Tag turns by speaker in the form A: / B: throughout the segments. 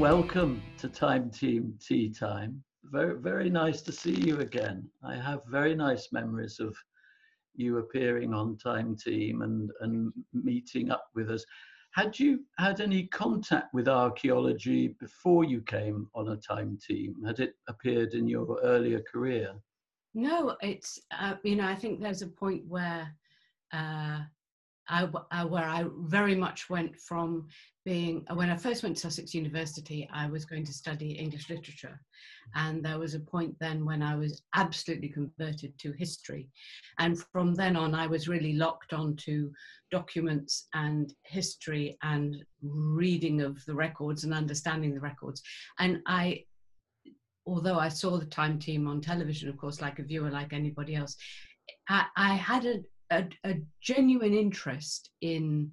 A: Welcome to Time Team Tea Time. Very, very nice to see you again. I have very nice memories of you appearing on Time Team and, and meeting up with us. Had you had any contact with archaeology before you came on a Time Team? Had it appeared in your earlier career?
B: No, it's, uh, you know, I think there's a point where uh, I, I, where I very much went from being, when I first went to Sussex University, I was going to study English literature. And there was a point then when I was absolutely converted to history. And from then on, I was really locked onto documents and history and reading of the records and understanding the records. And I, although I saw the time team on television, of course, like a viewer, like anybody else, I, I had a, a, a genuine interest in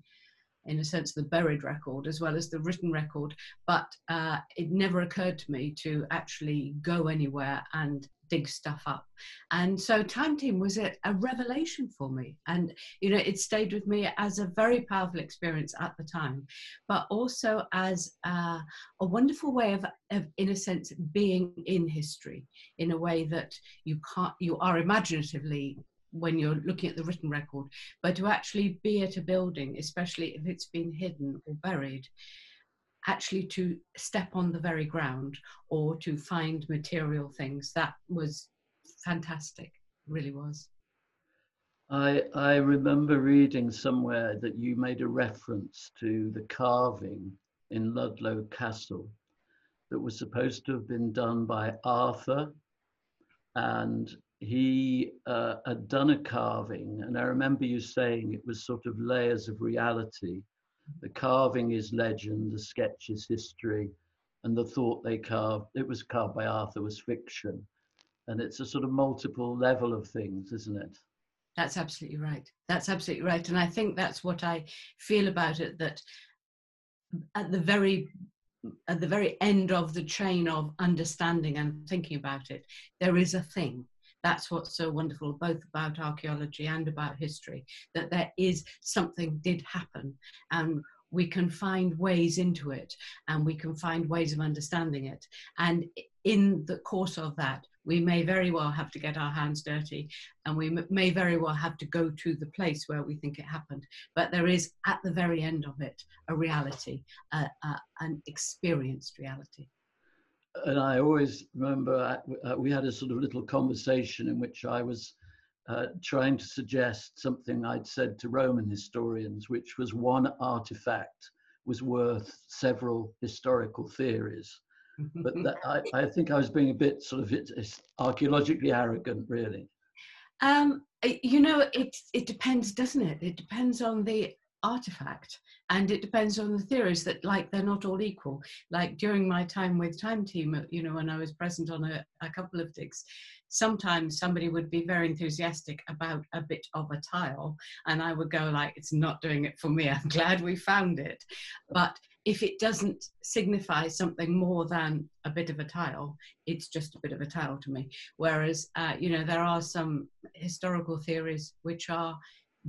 B: in a sense the buried record as well as the written record but uh, it never occurred to me to actually go anywhere and dig stuff up. And so time team was a, a, revelation for me. And you know it stayed with me as a very powerful experience at the time but also as uh, a wonderful way of, of in a sense being in history in a way that you can't you are imaginatively when you're looking at the written record, but to actually be at a building, especially if it's been hidden or buried, actually to step on the very ground or to find material things, that was fantastic, really was.
A: I, I remember reading somewhere that you made a reference to the carving in Ludlow Castle that was supposed to have been done by Arthur and he uh, had done a carving, and I remember you saying it was sort of layers of reality. The carving is legend, the sketch is history, and the thought they carved, it was carved by Arthur, was fiction. And it's a sort of multiple level of things, isn't it?
B: That's absolutely right. That's absolutely right. And I think that's what I feel about it that at the very at the very end of the chain of understanding and thinking about it, there is a thing that's what's so wonderful both about archaeology and about history that there is something did happen and we can find ways into it and we can find ways of understanding it. And in the course of that we may very well have to get our hands dirty and we may very well have to go to the place where we think it happened. But there is at the very end of it a reality an experienced reality
A: and I always remember uh, we had a sort of little conversation in which I was uh, trying to suggest something I'd said to Roman historians, which was one artifact was worth several historical theories. but that, I, I, think I was being a bit sort of it, archaeologically arrogant, really.
B: Um, you know, it it depends, doesn't it? It depends on the artifact and it depends on the theories that like they're not all equal. Like during my time with time team uh, you know when i was present on a, a couple of digs sometimes somebody would be very enthusiastic about a bit of a tile and i would go like it's not doing it for me. I'm glad we found it. But if it doesn't signify something more than a bit of a tile, it's just a bit of a tile to me. Whereas, uh, you know, there are some historical theories which are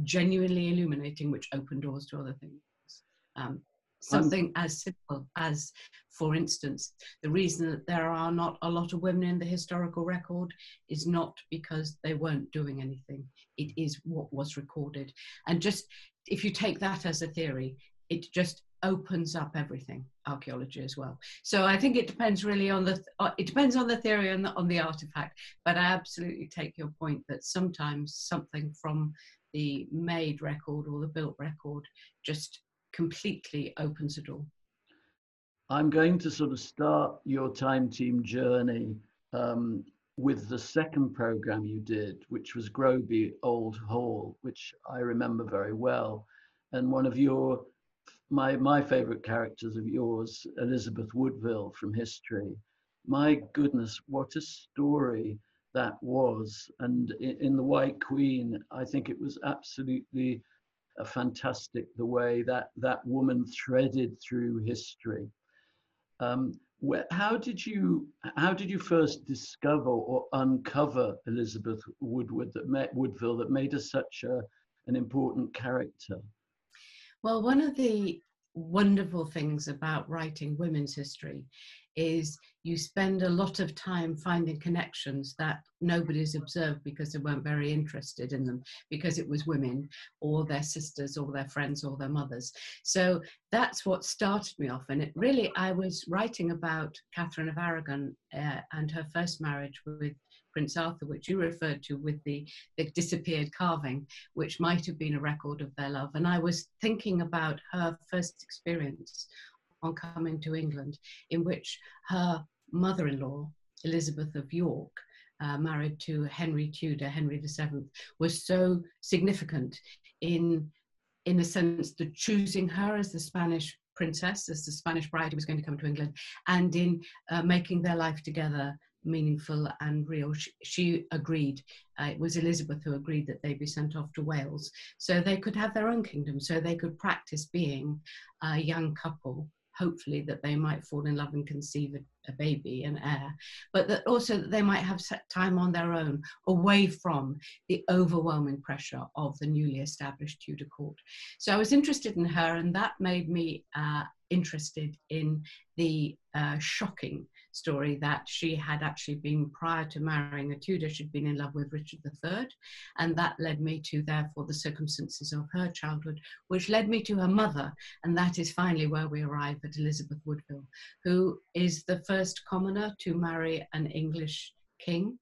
B: genuinely illuminating, which open doors to other things. Um, something as simple as, for instance, the reason that there are not a lot of women in the historical record is not because they weren't doing anything. It is what was recorded. And just if you take that as a theory, it just opens up everything archaeology as well so i think it depends really on the uh, it depends on the theory and the, on the artifact but i absolutely take your point that sometimes something from the made record or the built record just completely opens a door.
A: I'm going to sort of start your time team journey um, with the second program you did, which was Groby Old Hall, which I remember very well. And one of your, my, my favorite characters of yours, Elizabeth Woodville from history. My goodness, what a story that was. And in, The White Queen, I think it was absolutely fantastic the way that that woman threaded through history. Um, where, how did you how did you first discover or uncover Elizabeth Woodward that met Woodville that made her such a, an important character?
B: Well, one of the wonderful things about writing women's history is you spend a lot of time finding connections that nobody's observed because they weren't very interested in them because it was women or their sisters or their friends or their mothers so that's what started me off and it really i was writing about catherine of aragon uh, and her first marriage with Prince Arthur, which you referred to with the, the disappeared carving, which might have been a record of their love. And I was thinking about her first experience on coming to England, in which her mother in law, Elizabeth of York, uh, married to Henry Tudor, Henry VII, was so significant in, in a sense, the choosing her as the Spanish princess, as the Spanish bride who was going to come to England, and in uh, making their life together meaningful and real. She, she agreed, uh, it was Elizabeth who agreed that they be sent off to Wales so they could have their own kingdom, so they could practice being a young couple hopefully that they might fall in love and conceive a, a, baby, an heir, but that also that they might have time on their own away from the overwhelming pressure of the newly established Tudor court. So I was interested in her, and that made me uh, interested in the uh, shocking story that she had actually been, prior to marrying a Tudor, she'd been in love with Richard III. And that led me to, therefore, the circumstances of her childhood, which led me to her mother. And that is finally where we arrive at Elizabeth Woodville, who is the first commoner to marry an English king.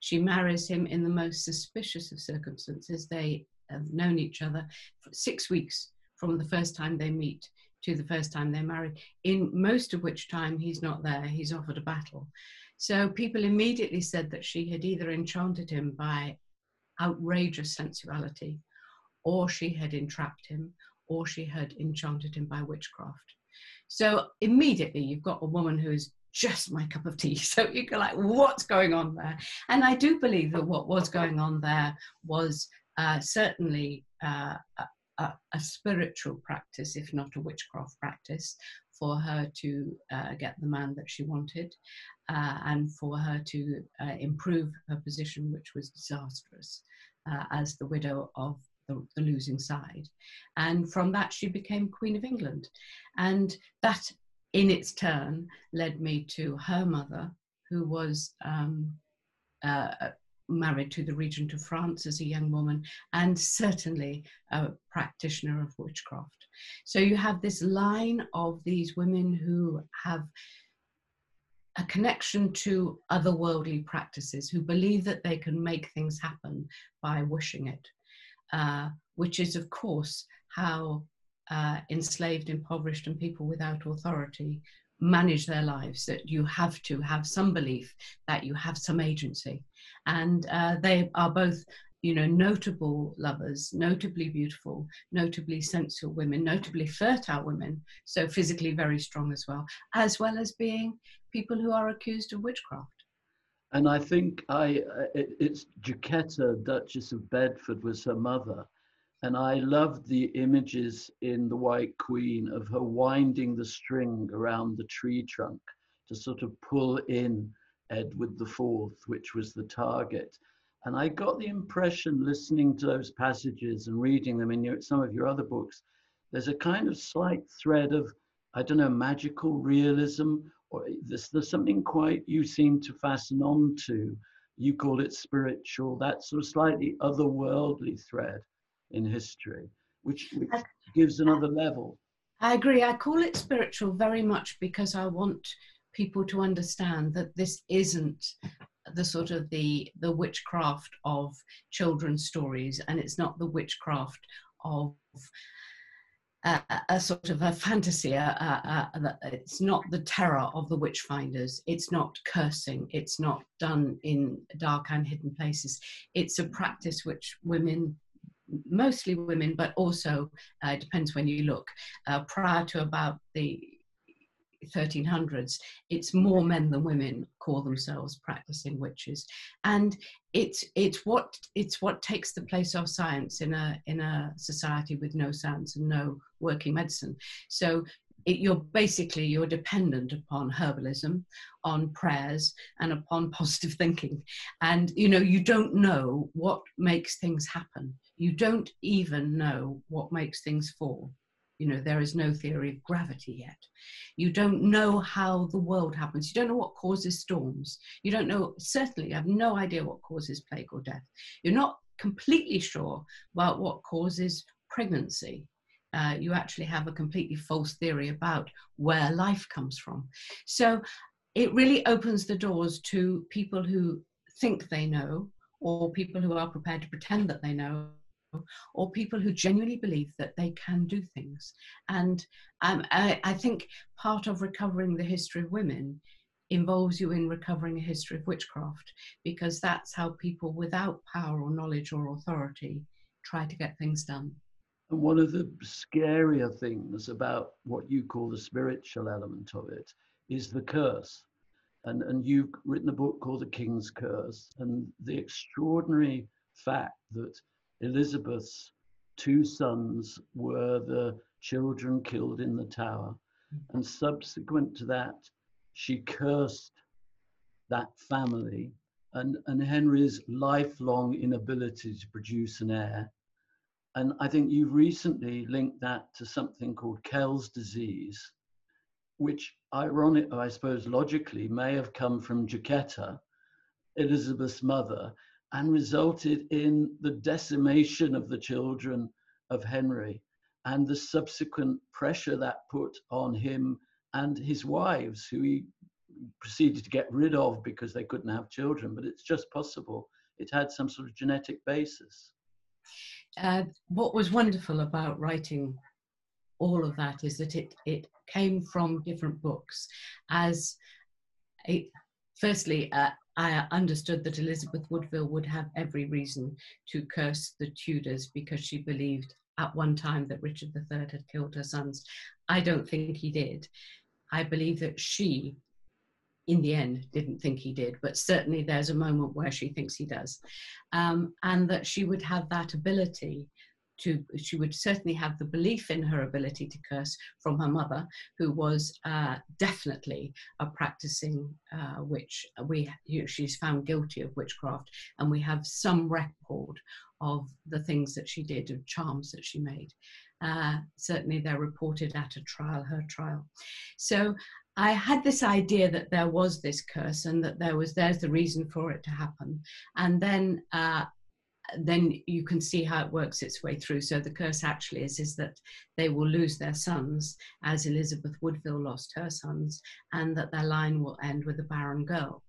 B: She marries him in the most suspicious of circumstances. They have known each other for six weeks from the first time they meet to the first time they're married, in most of which time he's not there, he's offered a battle. So people immediately said that she had either enchanted him by outrageous sensuality, or she had entrapped him, or she had enchanted him by witchcraft. So immediately you've got a woman who is just my cup of tea. So you go like, what's going on there? And I do believe that what was going on there was uh, certainly uh, a, a, spiritual practice, if not a witchcraft practice, for her to uh, get the man that she wanted uh, and for her to uh, improve her position, which was disastrous uh, as the widow of the, the, losing side. And from that, she became Queen of England. And that, in its turn, led me to her mother, who was. Um, uh, married to the regent of France as a young woman, and certainly a practitioner of witchcraft. So you have this line of these women who have a connection to otherworldly practices, who believe that they can make things happen by wishing it, uh, which is, of course, how uh, enslaved, impoverished, and people without authority manage their lives, that you have to have some belief that you have some agency. And uh, they are both, you know, notable lovers, notably beautiful, notably sensual women, notably fertile women, so physically very strong as well, as well as being people who are accused of witchcraft.
A: And I think I, uh, it, it's Jacquetta, Duchess of Bedford, was her mother and I loved the images in The White Queen of her winding the string around the tree trunk to sort of pull in Edward IV, which was the target. And I got the impression, listening to those passages and reading them in your, some of your other books, there's a kind of slight thread of, I don't know, magical realism, or there's, there's something quite you seem to fasten on to. You call it spiritual, that sort of slightly otherworldly thread in history, which, which gives another level.
B: I agree. I call it spiritual very much because I want people to understand that this isn't the sort of the the witchcraft of children's stories and it's not the witchcraft of a, a sort of a fantasy uh, uh, a, a, it's not the terror of the witch finders it's not cursing it's not done in dark and hidden places it's a practice which women mostly women, but also uh, depends when you look. Uh, prior to about the 1300s, it's more men than women call themselves practicing witches, and it's it's what it's what takes the place of science in a in a society with no science and no working medicine. So it, you're basically you're dependent upon herbalism on prayers and upon positive thinking and you know you don't know what makes things happen you don't even know what makes things fall You know, there is no theory of gravity yet. You don't know how the world happens. You don't know what causes storms. You don't know, certainly, you have no idea what causes plague or death. You're not completely sure about what causes pregnancy. Uh, you actually have a completely false theory about where life comes from. So it really opens the doors to people who think they know, or people who are prepared to pretend that they know, or people who genuinely believe that they can do things. And um, I, I, think part of recovering the history of women involves you in recovering a history of witchcraft, because that's how people without power or knowledge or authority try to get things done.
A: And one of the scarier things about what you call the spiritual element of it is the curse. And, and you've written a book called The King's Curse, and the extraordinary fact that Elizabeth's two sons were the children killed in the tower. And subsequent to that, she cursed that family and, and Henry's lifelong inability to produce an heir. And I think you've recently linked that to something called Kell's disease, which ironic, I suppose logically, may have come from Jacquetta, Elizabeth's mother, and resulted in the decimation of the children of Henry and the subsequent pressure that put on him and his wives, who he proceeded to get rid of because they couldn't have children. But it's just possible it had some sort of genetic basis.
B: Uh, what was wonderful about writing all of that is that it, it came from different books as a, firstly uh, I understood that Elizabeth Woodville would have every reason to curse the Tudors because she believed at one time that Richard III had killed her sons. I don't think he did. I believe that she, in the end, didn't think he did, but certainly there's a moment where she thinks he does. Um, and that she would have that ability to she would certainly have the belief in her ability to curse from her mother who was uh, definitely a practicing uh, witch. We she's found guilty of witchcraft and we have some record of the things that she did of charms that she made. Uh, certainly they're reported at a trial her trial. So I had this idea that there was this curse and that there was there's the reason for it to happen, and then uh, then you can see how it works its way through. So the curse actually is, is that they will lose their sons, as Elizabeth Woodville lost her sons, and that their line will end with a barren girl.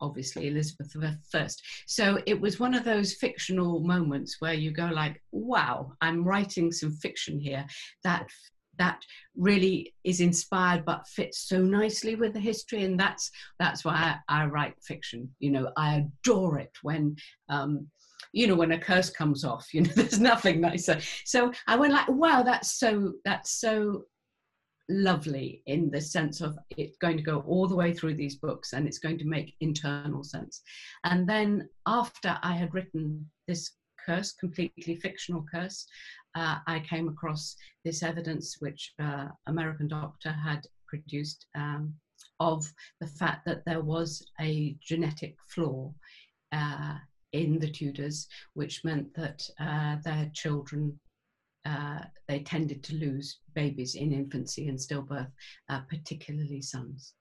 B: Obviously, Elizabeth first. So it was one of those fictional moments where you go like, "Wow, I'm writing some fiction here that that really is inspired but fits so nicely with the history and that's that's why I, I write fiction you know i adore it when um, you know when a curse comes off you know there's nothing nicer. So i went like wow that's so that's so lovely in the sense of it's going to go all the way through these books and it's going to make internal sense. And then after i had written this curse completely fictional curse uh, i came across this evidence which uh, american doctor had produced um, of the fact that there was a genetic flaw uh, in the Tudors, which meant that uh, their children uh, they tended to lose babies in infancy and stillbirth, uh, particularly sons.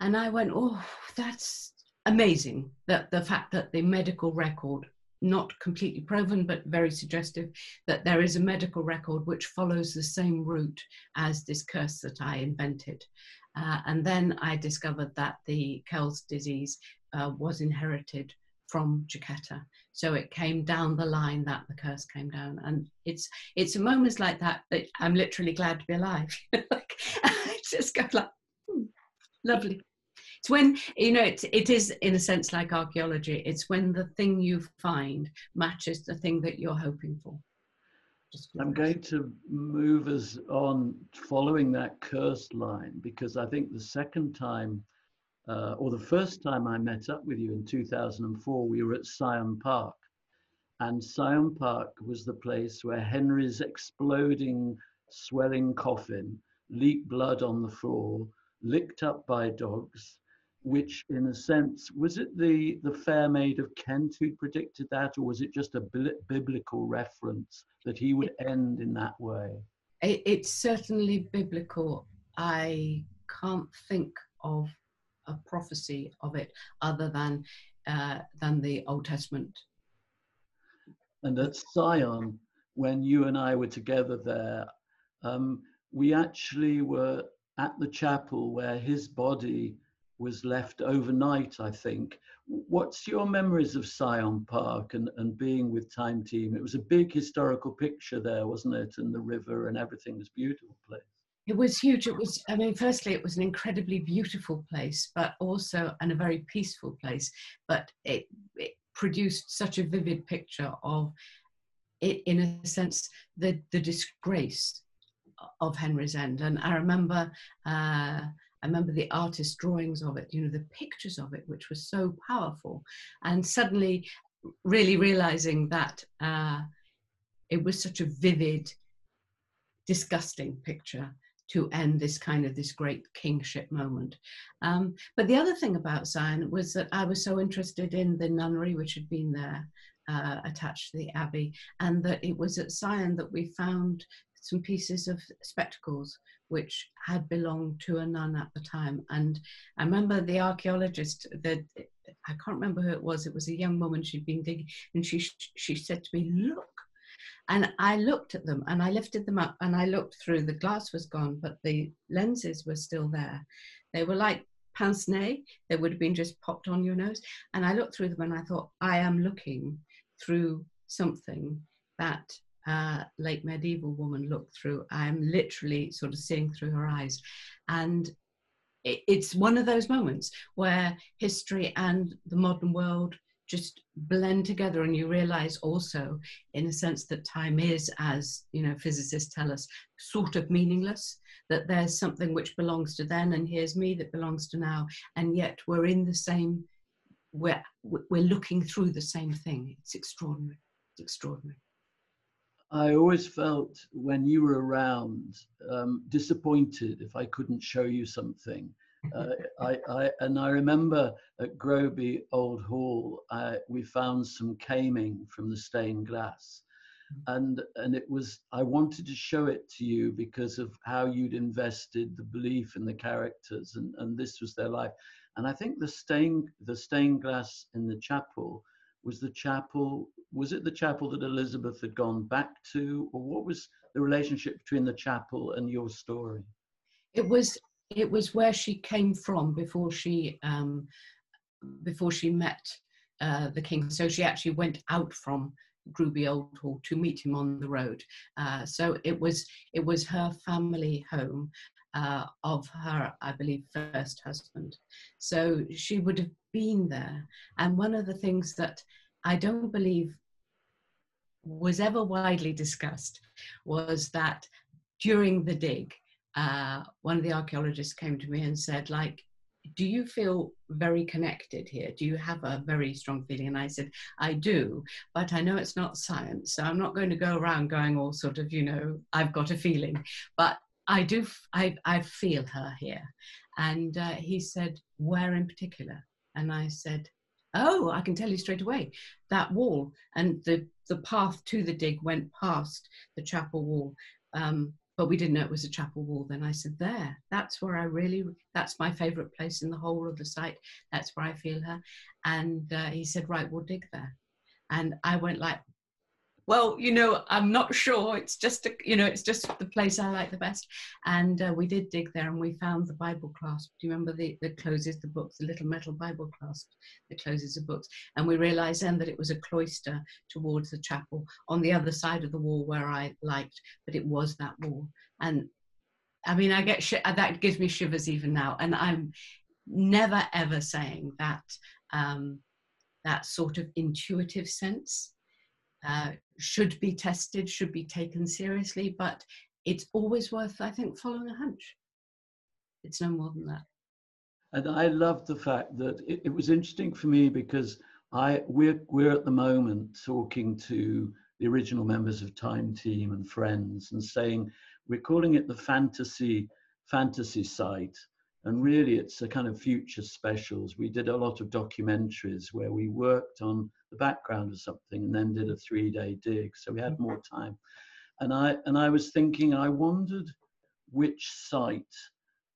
B: And I went, oh, that's amazing that the fact that the medical record, not completely proven, but very suggestive, that there is a medical record which follows the same route as this curse that I invented. Uh, and then I discovered that the Kell's disease uh, was inherited from Jacquetta. So it came down the line that the curse came down, and it's it's moments like that that I'm literally glad to be alive. like, I just go like, hmm, lovely. It's when you know it, it is in a sense like archaeology. It's when the thing you find matches the thing that you're hoping for.
A: I'm going to move us on following that cursed line because I think the second time uh, or the first time I met up with you in 2004, we were at Syon Park. And Syon Park was the place where Henry's exploding, swelling coffin leaked blood on the floor, licked up by dogs, which in a sense was it the the fair maid of kent who predicted that or was it just a biblical reference that he would end in that way
B: it, it's certainly biblical i can't think of a prophecy of it other than uh, than the old testament
A: and at Syon when you and i were together there um, we actually were at the chapel where his body was left overnight, I think. What's your memories of Syon Park and, and being with Time Team? It was a big historical picture there, wasn't it? And the river and everything was beautiful place.
B: It was huge. It was, I mean, firstly, it was an incredibly beautiful place, but also and a very peaceful place. But it, it produced such a vivid picture of it, in a sense, the, the disgrace of Henry's End. And I remember uh, I remember the artist drawings of it, you know, the pictures of it, which was so powerful. And suddenly really realizing that uh, it was such a vivid, disgusting picture to end this kind of this great kingship moment. Um, but the other thing about Syon was that I was so interested in the nunnery which had been there uh, attached to the abbey, and that it was at Syon that we found some pieces of spectacles which had belonged to a nun at the time. And I remember the archaeologist, that I can't remember who it was, it was a young woman, she'd been digging, and she, she said to me, Look. And I looked at them and I lifted them up and I looked through. The glass was gone, but the lenses were still there. They were like pince nez, they would have been just popped on your nose. And I looked through them and I thought, I am looking through something that uh, late medieval woman looked through. I'm literally sort of seeing through her eyes. And it, it's one of those moments where history and the modern world just blend together and you realize also in a sense that time is as you know physicists tell us sort of meaningless that there's something which belongs to then and here's me that belongs to now and yet we're in the same we're we're looking through the same thing. It's extraordinary. It's extraordinary.
A: I always felt when you were around um, disappointed if I couldn't show you something. Uh, I, I, and I remember at Groby Old Hall, uh, we found some caming from the stained glass. And, and it was, I wanted to show it to you because of how you'd invested the belief in the characters and, and this was their life. And I think the stained, the stained glass in the chapel was the chapel was it the chapel that elizabeth had gone back to or what was the relationship between the chapel and your story
B: it was it was where she came from before she um before she met uh, the king so she actually went out from Groby Old Hall to meet him on the road. Uh, so it was it was her family home uh, of her, I believe, first husband. So she would have been there. And one of the things that I don't believe was ever widely discussed was that during the dig, uh, one of the archaeologists came to me and said, like, do you feel very connected here? Do you have a very strong feeling? And I said, I do, but I know it's not science. So I'm not going to go around going all sort of, you know, I've got a feeling. But I do, I, I feel her here. And uh, he said, where in particular? And I said, oh, I can tell you straight away, that wall. And the, the path to the dig went past the chapel wall. Um, but we didn't know it was a chapel wall. Then I said, there, that's where I really, that's my favorite place in the whole of the site. That's where I feel her. And uh, he said, right, we'll dig there. And I went like, well, you know, I'm not sure. It's just, a, you know, it's just the place I like the best. And uh, we did dig there and we found the Bible clasp. Do you remember the, that closes the books, the little metal Bible clasp that closes the books? And we realized then that it was a cloister towards the chapel on the other side of the wall where I liked, but it was that wall. And I mean, I get, sh- that gives me shivers even now. And I'm never ever saying that, um, that sort of intuitive sense uh, should be tested, should be taken seriously, but it's always worth, I think, following a hunch. It's no more than that.
A: And I love the fact that it, it was interesting for me because I we're we're at the moment talking to the original members of Time Team and friends and saying we're calling it the fantasy fantasy site And really, it's a kind of future specials. We did a lot of documentaries where we worked on the background of something and then did a three day dig. So we had more time. And I, and I was thinking, I wondered which site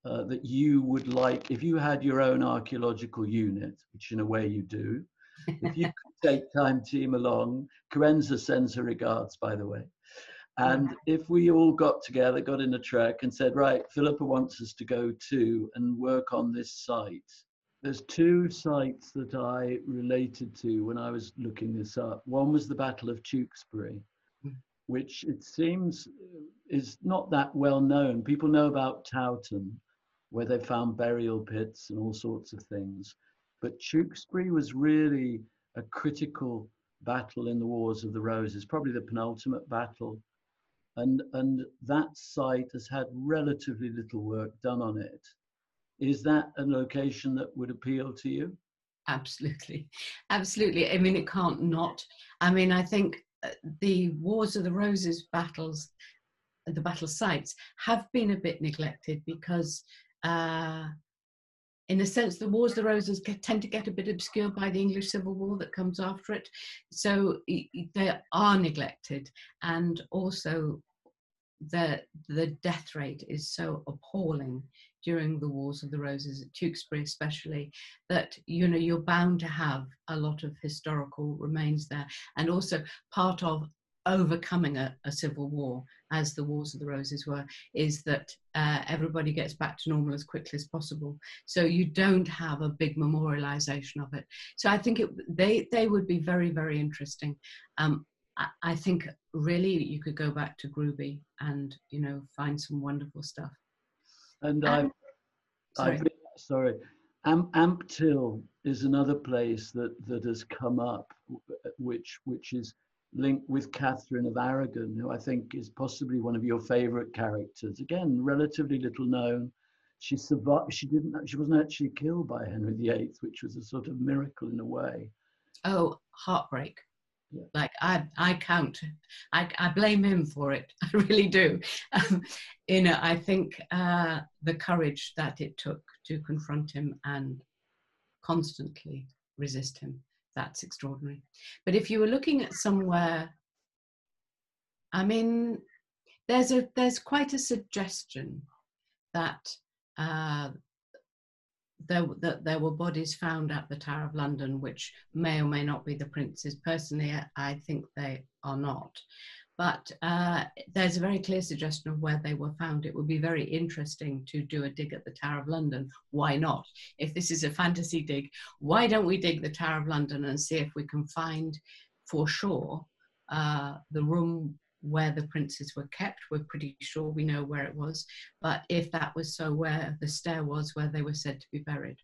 A: uh, that you would like, if you had your own archaeological unit, which in a way you do, if you could take time team along, Carenza sends her regards, by the way. And if we all got together, got in a truck and said, right, Philippa wants us to go to and work on this site. There's two sites that I related to when I was looking this up. One was the Battle of Tewkesbury, hmm. which it seems is not that well known. People know about Towton, where they found burial pits and all sorts of things. But Tewkesbury was really a critical battle in the Wars of the Roses, probably the penultimate battle and and that site has had relatively little work done on it. Is that a location that would appeal to you?
B: Absolutely, absolutely. I mean, it can't not. I mean, I think uh, the Wars of the Roses battles, the battle sites, have been a bit neglected because. Uh, in a sense, the Wars of the Roses get, tend to get a bit obscured by the English Civil War that comes after it. So they are neglected. And also, the the death rate is so appalling during the Wars of the Roses at Tewkesbury, especially that you know you're bound to have a lot of historical remains there, and also part of overcoming a, a civil war, as the Wars of the Roses were, is that uh, everybody gets back to normal as quickly as possible. So you don't have a big memorialization of it. So I think it, they they would be very very interesting. Um, I, think really you could go back to Groby and you know find some wonderful stuff.
A: And um, I, sorry, sorry, Am, Ampthill is another place that that has come up, which which is linked with Catherine of Aragon, who I think is possibly one of your favourite characters. Again, relatively little known. She survived. She didn't. She wasn't actually killed by Henry VIII, which was a sort of miracle in a way.
B: Oh, heartbreak. Yeah. Like I, I count, I, I blame him for it. I really do. Um, you know, I think uh, the courage that it took to confront him and constantly resist him, that's extraordinary. But if you were looking at somewhere, I mean, there's a there's quite a suggestion that uh, there, that there were bodies found at the Tower of London, which may or may not be the prince's. Personally, I think they are not. But uh, there's a very clear suggestion of where they were found. It would be very interesting to do a dig at the Tower of London. Why not? If this is a fantasy dig, why don't we dig the Tower of London and see if we can find for sure uh, the room where the princes were kept. We're pretty sure we know where it was. But if that was so, where the stair was where they were said to be buried.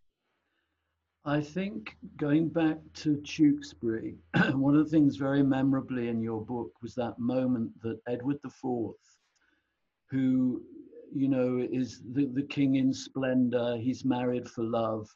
A: I think going back to Tewkesbury, one of the things very memorably in your book was that moment that Edward IV, who, you know, is the, the king in splendor, he's married for love,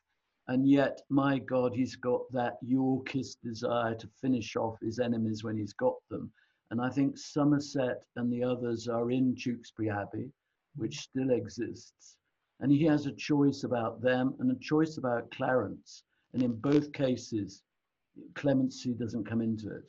A: and yet, my God, he's got that Yorkist desire to finish off his enemies when he's got them. And I think Somerset and the others are in Tewkesbury Abbey, which still exists. And he has a choice about them and a choice about Clarence. And in both cases, clemency doesn't come into it.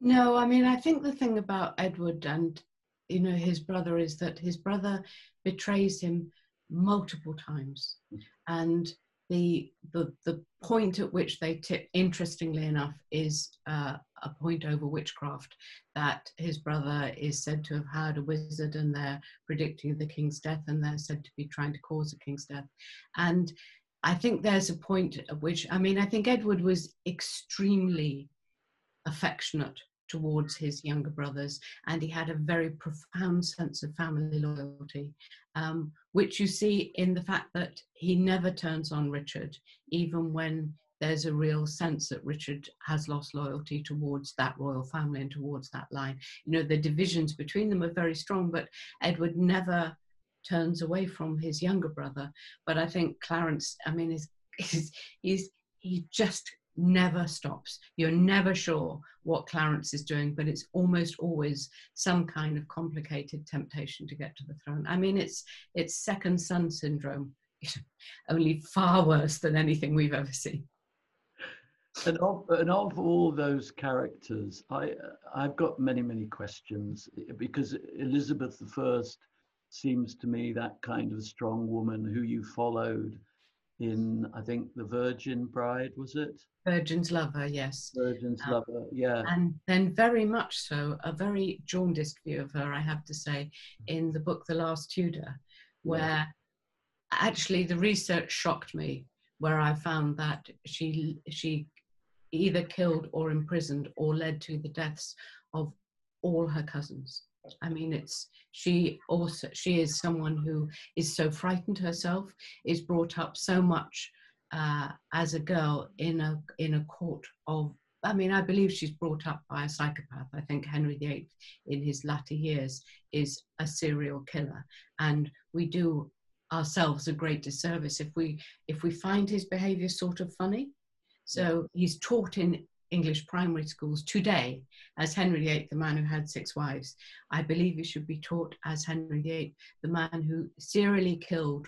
B: No, I mean, I think the thing about Edward and, you know, his brother is that his brother betrays him multiple times. Mm. And the the the point at which they tip, interestingly enough, is uh, a point over witchcraft that his brother is said to have had a wizard, and they're predicting the king's death, and they're said to be trying to cause the king's death, and I think there's a point at which I mean I think Edward was extremely affectionate towards his younger brothers, and he had a very profound sense of family loyalty, um, which you see in the fact that he never turns on Richard, even when there's a real sense that Richard has lost loyalty towards that royal family and towards that line. You know, the divisions between them are very strong, but Edward never turns away from his younger brother. But I think Clarence, I mean, is, is, is he just never stops. You're never sure what Clarence is doing, but it's almost always some kind of complicated temptation to get to the throne. I mean, it's it's second son syndrome, only far worse than anything we've ever seen.
A: And of, and of all those characters, I I've got many many questions because Elizabeth I seems to me that kind of strong woman who you followed in I think the Virgin Bride was it?
B: Virgin's Lover, yes.
A: Virgin's um, Lover, yeah.
B: And then very much so, a very jaundiced view of her, I have to say, in the book The Last Tudor, where yeah. actually the research shocked me, where I found that she she either killed or imprisoned or led to the deaths of all her cousins. I mean, it's she also she is someone who is so frightened herself, is brought up so much uh, as a girl in a in a court of. I mean, I believe she's brought up by a psychopath. I think Henry VIII, in his latter years, is a serial killer, and we do ourselves a great disservice if we if we find his behaviour sort of funny. So he's taught in English primary schools today as Henry VIII, the man who had six wives. I believe he should be taught as Henry VIII, the man who serially killed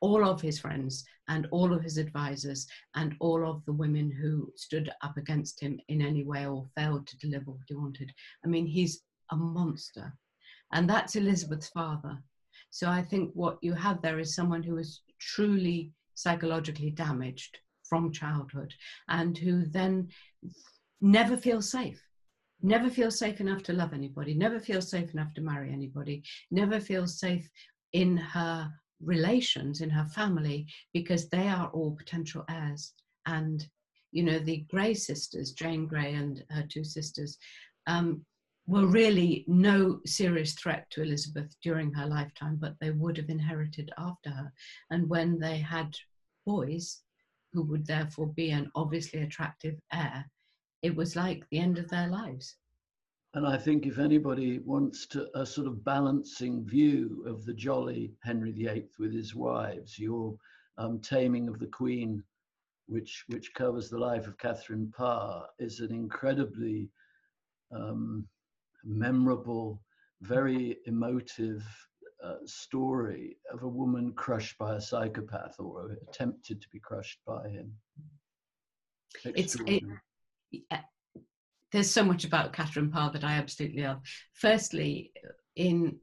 B: all of his friends and all of his advisors and all of the women who stood up against him in any way or failed to deliver what he wanted. I mean, he's a monster. And that's Elizabeth's father. So I think what you have there is someone who is truly psychologically damaged from childhood and who then never feels safe never feels safe enough to love anybody never feels safe enough to marry anybody never feels safe in her relations in her family because they are all potential heirs. And you know the grey sisters jane grey and her two sisters um, were really no serious threat to elizabeth during her lifetime but they would have inherited after her. And when they had boys who would therefore be an obviously attractive heir, it was like the end of their lives.
A: And I think if anybody wants to a sort of balancing view of the jolly Henry VIII with his wives, your um, Taming of the Queen, which which covers the life of Catherine Parr, is an incredibly um, memorable, very emotive uh, story of a woman crushed by a psychopath or attempted to be crushed by him.
B: It's it, there's so much about Catherine Parr that I absolutely love. Firstly, in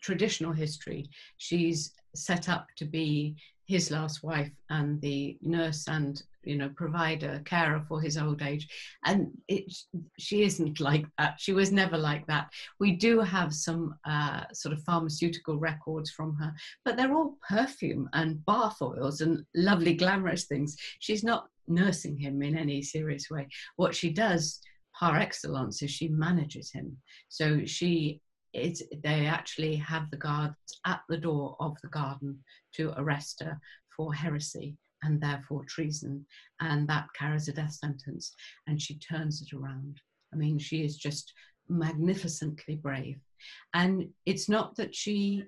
B: traditional history, she's set up to be his last wife and the nurse and you know provider carer for his old age. And it she isn't like that. She was never like that. We do have some uh, sort of pharmaceutical records from her but they're all perfume and bath oils and lovely glamorous things. She's not nursing him in any serious way. What she does par excellence is she manages him. So she it's, they actually have the guards at the door of the garden to arrest her for heresy and therefore treason, and that carries a death sentence. And she turns it around. I mean, she is just magnificently brave. And it's not that she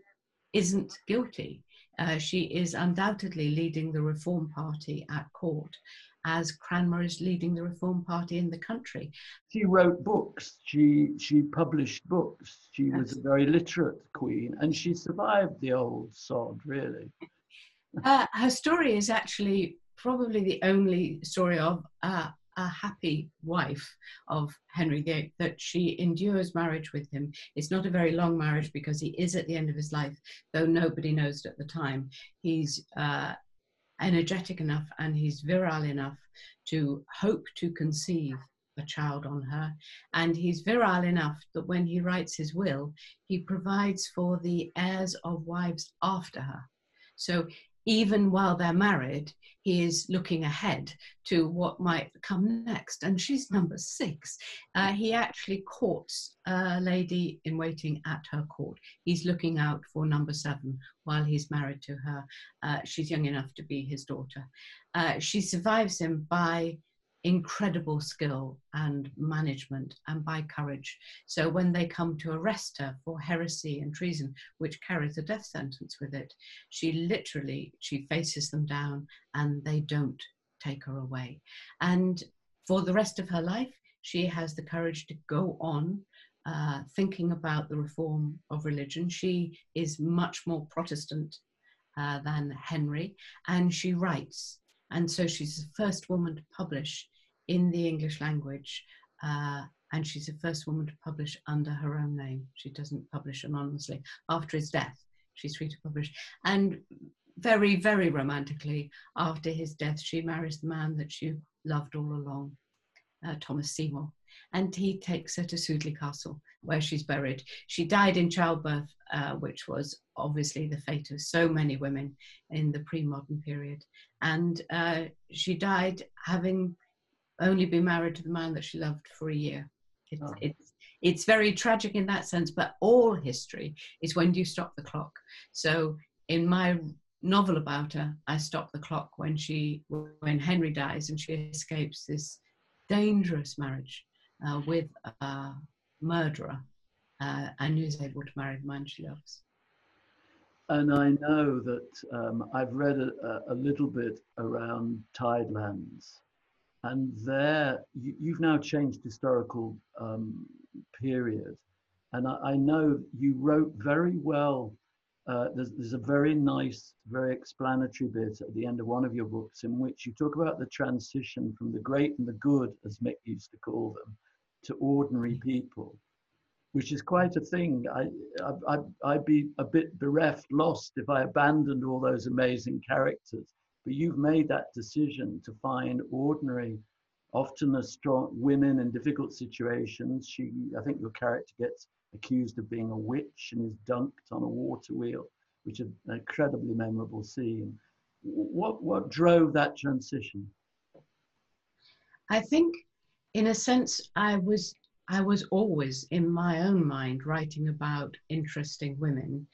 B: isn't guilty. Uh, she is undoubtedly leading the Reform Party at court, as Cranmer is leading the Reform Party in the country.
A: She wrote books. She she published books. She yes. was a very literate queen, and she survived the old sod, really.
B: Uh, her story is actually probably the only story of uh, a happy wife of Henry VIII that she endures marriage with him. It's not a very long marriage because he is at the end of his life, though nobody knows it at the time. He's uh, energetic enough and he's virile enough to hope to conceive a child on her. And he's virile enough that when he writes his will, he provides for the heirs of wives after her. So even while they're married, he is looking ahead to what might come next. And she's number six. Uh, he actually courts a lady in waiting at her court. He's looking out for number seven while he's married to her. Uh, she's young enough to be his daughter. Uh, she survives him by incredible skill and management and by courage. So when they come to arrest her for heresy and treason, which carries a death sentence with it, she literally she faces them down and they don't take her away. And for the rest of her life, she has the courage to go on uh, thinking about the reform of religion. She is much more Protestant uh, than Henry, and she writes. And so she's the first woman to publish in the English language, uh, and she's the first woman to publish under her own name. She doesn't publish anonymously. After his death, she's free to publish. And very, very romantically, after his death, she marries the man that she loved all along, uh, Thomas Seymour and he takes her to Sudeley Castle, where she's buried. She died in childbirth, uh, which was obviously the fate of so many women in the pre modern period. And uh, she died having only been married to the man that she loved for a year. It's, oh. it's, it's very tragic in that sense, but all history is when you stop the clock? So in my novel about her, I stop the clock when she when Henry dies and she escapes this dangerous marriage uh, with a murderer uh, and who's able to marry the man she loves.
A: And I know that um, I've read a, a, little bit around Tidelands, and there you, have now changed historical um, period, and I, I, know you wrote very well. Uh, there's, there's a very nice, very explanatory bit at the end of one of your books in which you talk about the transition from the great and the good, as Mick used to call them, to ordinary people, which is quite a thing. I, I, I'd be a bit bereft, lost if I abandoned all those amazing characters. But you've made that decision to find ordinary, often a strong women in difficult situations. She, I think your character gets accused of being a witch and is dunked on a water wheel, which is an incredibly memorable scene. What what drove that transition?
B: I think in a sense, I was I was always in my own mind writing about interesting women.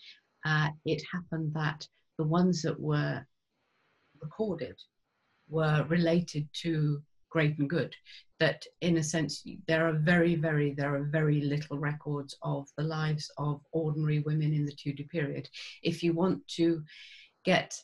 B: Uh, it happened that the ones that were recorded were related to great and good. That, in a sense, there are very, very, there are very little records of the lives of ordinary women in the Tudor period. If you want to get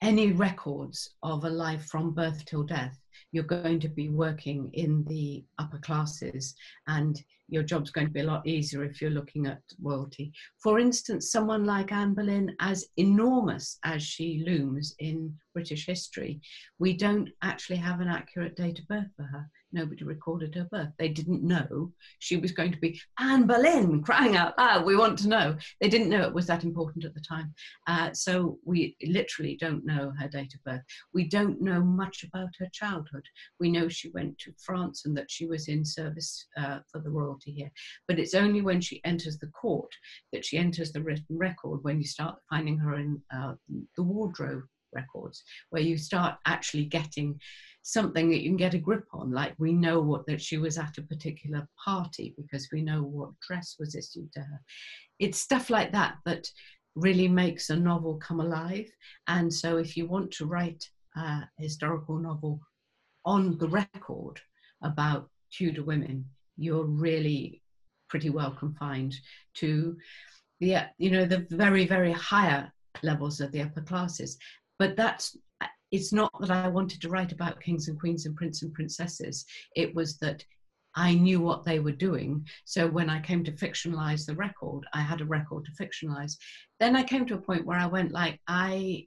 B: any records of a life from birth till death, you're going to be working in the upper classes and your job's going to be a lot easier if you're looking at royalty. For instance, someone like Anne Boleyn, as enormous as she looms in British history, we don't actually have an accurate date of birth for her nobody recorded her birth. They didn't know she was going to be Anne Boleyn, crying out loud, we want to know. They didn't know it was that important at the time. Uh, so we literally don't know her date of birth. We don't know much about her childhood. We know she went to France and that she was in service uh, for the royalty here. But it's only when she enters the court that she enters the written record when you start finding her in uh, the wardrobe records, where you start actually getting something that you can get a grip on. Like we know what that she was at a particular party because we know what dress was issued to her. It's stuff like that that really makes a novel come alive. And so, if you want to write a historical novel on the record about Tudor women, you're really pretty well confined to the you know the very very higher levels of the upper classes but that's it's not that I wanted to write about kings and queens and princes and princesses. It was that I knew what they were doing. So when I came to fictionalize the record, I had a record to fictionalize. Then I came to a point where I went like, I,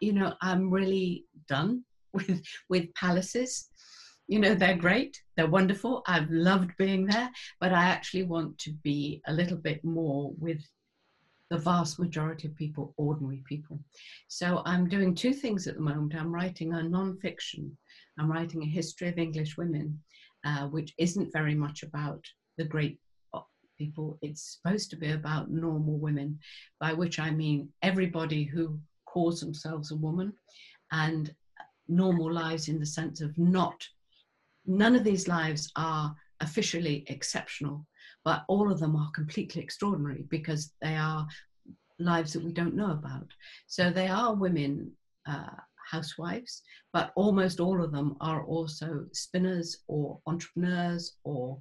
B: you know, I'm really done with with palaces. You know, they're great, they're wonderful. I've loved being there, but I actually want to be a little bit more with the vast majority of people, ordinary people. So I'm doing two things at the moment. I'm writing a non-fiction. I'm writing a history of English women, uh, which isn't very much about the great uh, people. It's supposed to be about normal women, by which I mean everybody who calls themselves a woman and normal lives in the sense of not, none of these lives are officially exceptional but all of them are completely extraordinary because they are lives that we don't know about. So they are women uh, housewives, but almost all of them are also spinners or entrepreneurs or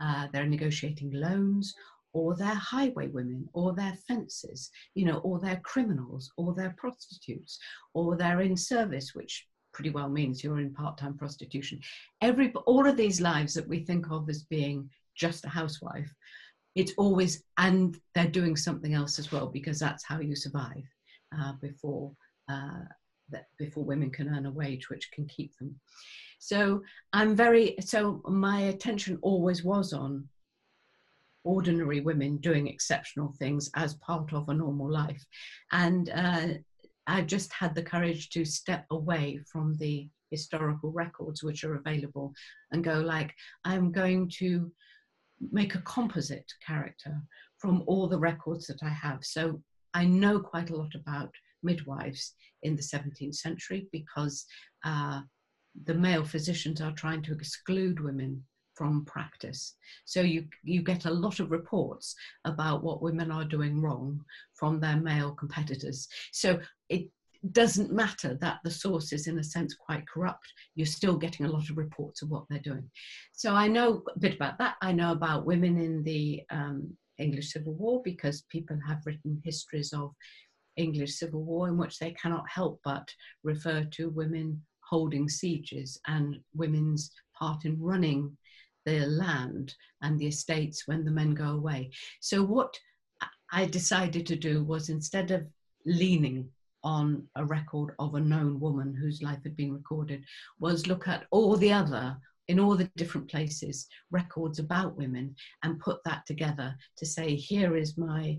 B: uh, they're negotiating loans or they're highway women or they're fences, you know, or they're criminals or they're prostitutes or they're in service, which pretty well means you're in part-time prostitution. Every all of these lives that we think of as being just a housewife, it's always and they're doing something else as well because that's how you survive uh, before uh, that before women can earn a wage which can keep them. So I'm very so my attention always was on ordinary women doing exceptional things as part of a normal life, and uh, I just had the courage to step away from the historical records which are available and go like I'm going to make a composite character from all the records that I have. So I know quite a lot about midwives in the 17th century because uh, the male physicians are trying to exclude women from practice. So you, you get a lot of reports about what women are doing wrong from their male competitors. So it doesn't matter that the source is in a sense quite corrupt, you're still getting a lot of reports of what they're doing. So I know a bit about that. I know about women in the um, English Civil War because people have written histories of English Civil War in which they cannot help but refer to women holding sieges and women's part in running the land and the estates when the men go away. So what I decided to do was instead of leaning on a record of a known woman whose life had been recorded was look at all the other in all the different places records about women and put that together to say here is my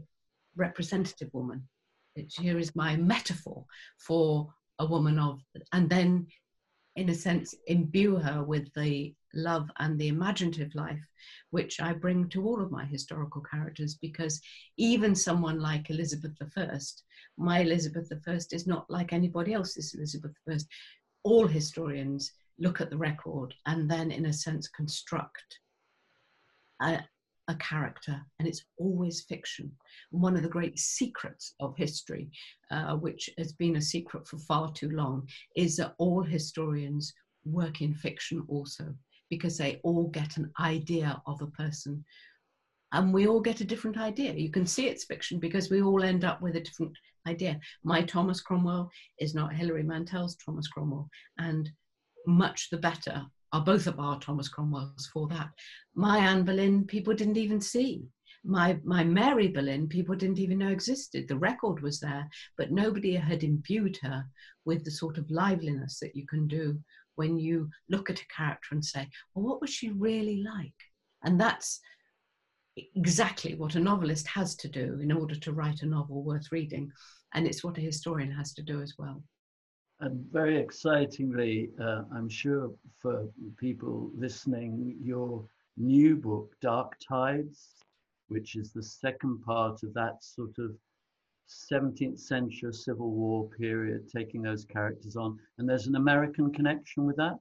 B: representative woman. Here is my metaphor for a woman of and then in a sense imbue her with the love and the imaginative life which i bring to all of my historical characters because even someone like elizabeth i my elizabeth i is not like anybody else's elizabeth i all historians look at the record and then in a sense construct a, a character, and it's always fiction. One of the great secrets of history, uh, which has been a secret for far too long, is that all historians work in fiction also, because they all get an idea of a person. And we all get a different idea. You can see it's fiction because we all end up with a different idea. My Thomas Cromwell is not Hilary Mantel's Thomas Cromwell, and much the better are both of our Thomas Cromwells for that. My Anne Boleyn, people didn't even see. My, my Mary Boleyn, people didn't even know existed. The record was there, but nobody had imbued her with the sort of liveliness that you can do when you look at a character and say, well, what was she really like? And that's exactly what a novelist has to do in order to write a novel worth reading. And it's what a historian has to do as well.
A: And very excitingly, uh, I'm sure for people listening, your new book, Dark Tides, which is the second part of that sort of 17th century Civil War period, taking those characters on. And there's an American connection with that?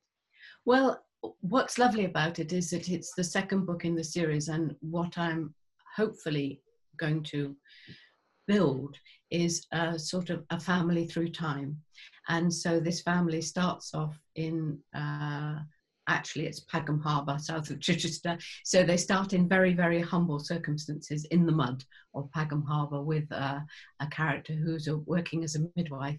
B: Well, what's lovely about it is that it's the second book in the series, and what I'm hopefully going to build is a sort of a family through time. And so this family starts off in, uh, actually it's Pagham Harbour, south of Chichester. So they start in very, very humble circumstances in the mud of Pagham Harbour with uh, a character who's working as a midwife.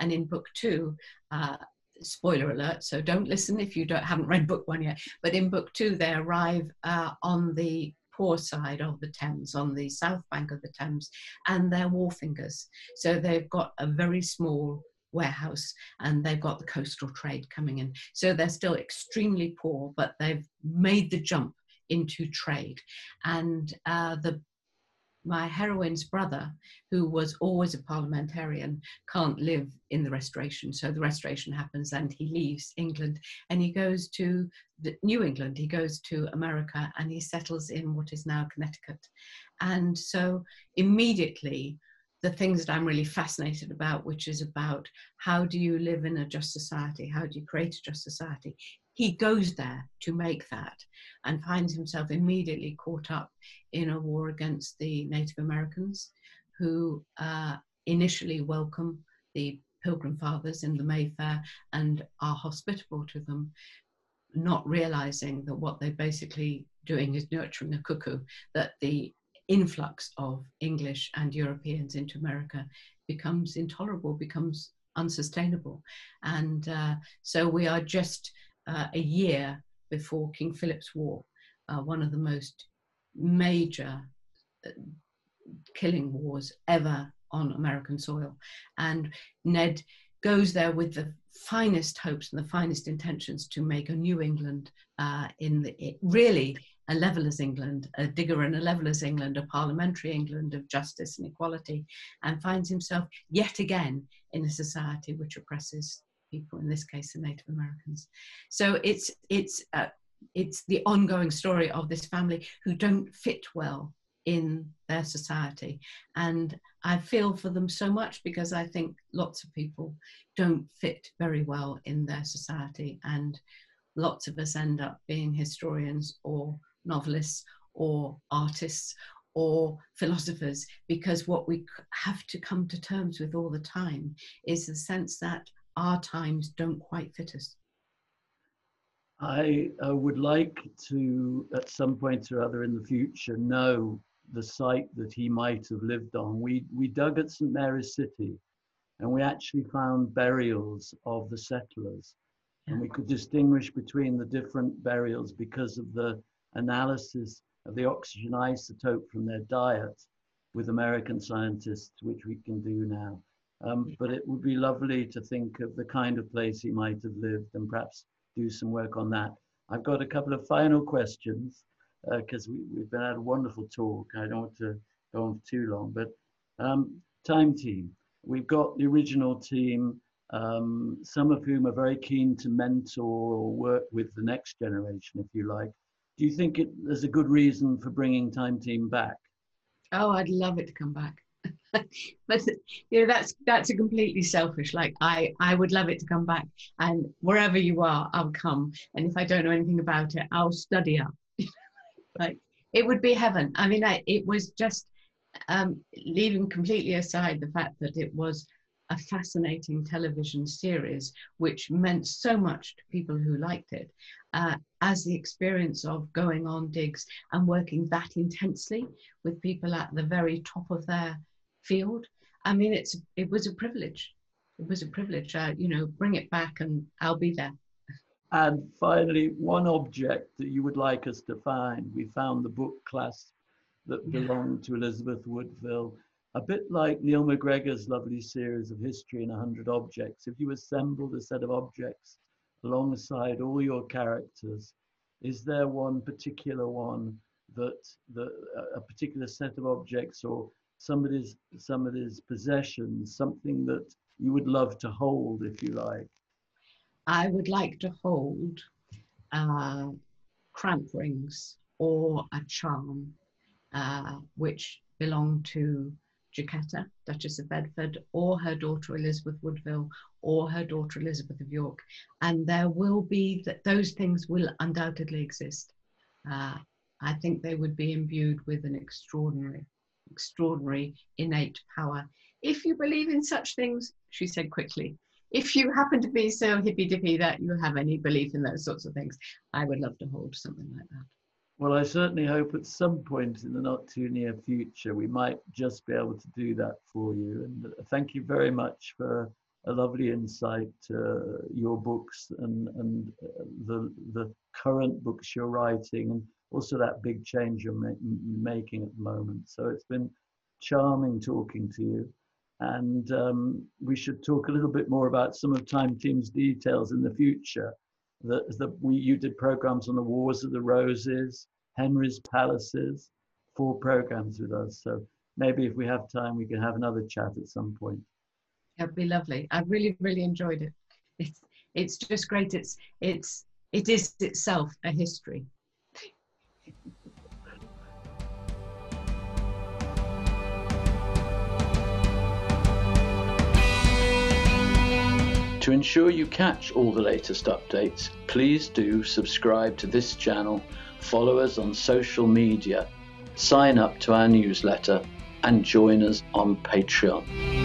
B: And in book two, uh, spoiler alert, so don't listen if you don't haven't read book one yet. But in book two, they arrive uh, on the poor side of the Thames, on the south bank of the Thames, and they're wharfingers. So they've got a very small warehouse and they've got the coastal trade coming in. So they're still extremely poor, but they've made the jump into trade. And uh, the my heroine's brother, who was always a parliamentarian, can't live in the Restoration. So the Restoration happens and he leaves England and he goes to New England, he goes to America and he settles in what is now Connecticut. And so immediately, the things that I'm really fascinated about, which is about how do you live in a just society? How do you create a just society? He goes there to make that and finds himself immediately caught up in a war against the Native Americans who uh, initially welcome the Pilgrim Fathers in the Mayfair and are hospitable to them, not realizing that what they're basically doing is nurturing a cuckoo, that the influx of English and Europeans into America becomes intolerable, becomes unsustainable. And uh, so we are just uh, a year before King Philip's War, uh, one of the most major uh, killing wars ever on American soil. And Ned goes there with the finest hopes and the finest intentions to make a new England uh, in the, really a leveller's England, a digger and a leveller's England, a parliamentary England of justice and equality, and finds himself yet again in a society which oppresses people, in this case the Native Americans. So it's it's uh, it's the ongoing story of this family who don't fit well in their society. And I feel for them so much because I think lots of people don't fit very well in their society. And lots of us end up being historians or novelists or artists or philosophers because what we have to come to terms with all the time is the sense that our times don't quite fit us.
A: I uh, would like to, at some point or other in the future, know the site that he might have lived on. We, we dug at St. Mary's City and we actually found burials of the settlers. And we could distinguish between the different burials because of the analysis of the oxygen isotope from their diet with American scientists, which we can do now. Um, but it would be lovely to think of the kind of place he might have lived and perhaps do some work on that. I've got a couple of final questions because uh, we, have been at a wonderful talk. I don't want to go on for too long, but um, time team. We've got the original team, um, some of whom are very keen to mentor or work with the next generation, if you like. Do you think it, there's a good reason for bringing Time Team back?
B: Oh, I'd love it to come back. but you know that's that's a completely selfish like i i would love it to come back and wherever you are i'll come and if i don't know anything about it i'll study up like it would be heaven i mean I, it was just um, leaving completely aside the fact that it was a fascinating television series which meant so much to people who liked it uh, as the experience of going on digs and working that intensely with people at the very top of their field. I mean it's it was a privilege. It was a privilege uh, you know bring it back and i'll be there.
A: And finally one object that you would like us to find. We found the book clasp that belonged to elizabeth woodville a bit like Neil MacGregor's lovely series of history in 100 objects. If you assembled a set of objects alongside all your characters, is there one particular one that, that a particular set of objects or somebody's somebody's possessions, something that you would love to hold, if you like?
B: I would like to hold uh, cramp rings or a charm, uh, which belong to Jacquetta, Duchess of Bedford, or her daughter Elizabeth Woodville, or her daughter Elizabeth of York. And there will be that those things will undoubtedly exist. Uh, I think they would be imbued with an extraordinary, extraordinary innate power. If you believe in such things, she said quickly, if you happen to be so hippy dippy that you have any belief in those sorts of things, I would love to hold something like that.
A: Well, I certainly hope at some point in the not too near future we might just be able to do that for you. And uh, thank you very much for a lovely insight to your books and, and uh, the, the current books you're writing and also that big change you're ma- making at the moment. So it's been charming talking to you. And um, we should talk a little bit more about some of Time Team's details in the future the, the, we, you did programs on the Wars of the Roses, Henry's Palaces, four programs with us. So maybe if we have time, we can have another chat at some point.
B: That'd be lovely. I really, really enjoyed it. It's, it's just great. It's, it's, it is itself a history.
A: To ensure you catch all the latest updates, please do subscribe to this channel, follow us on social media, sign up to our newsletter, and join us on Patreon.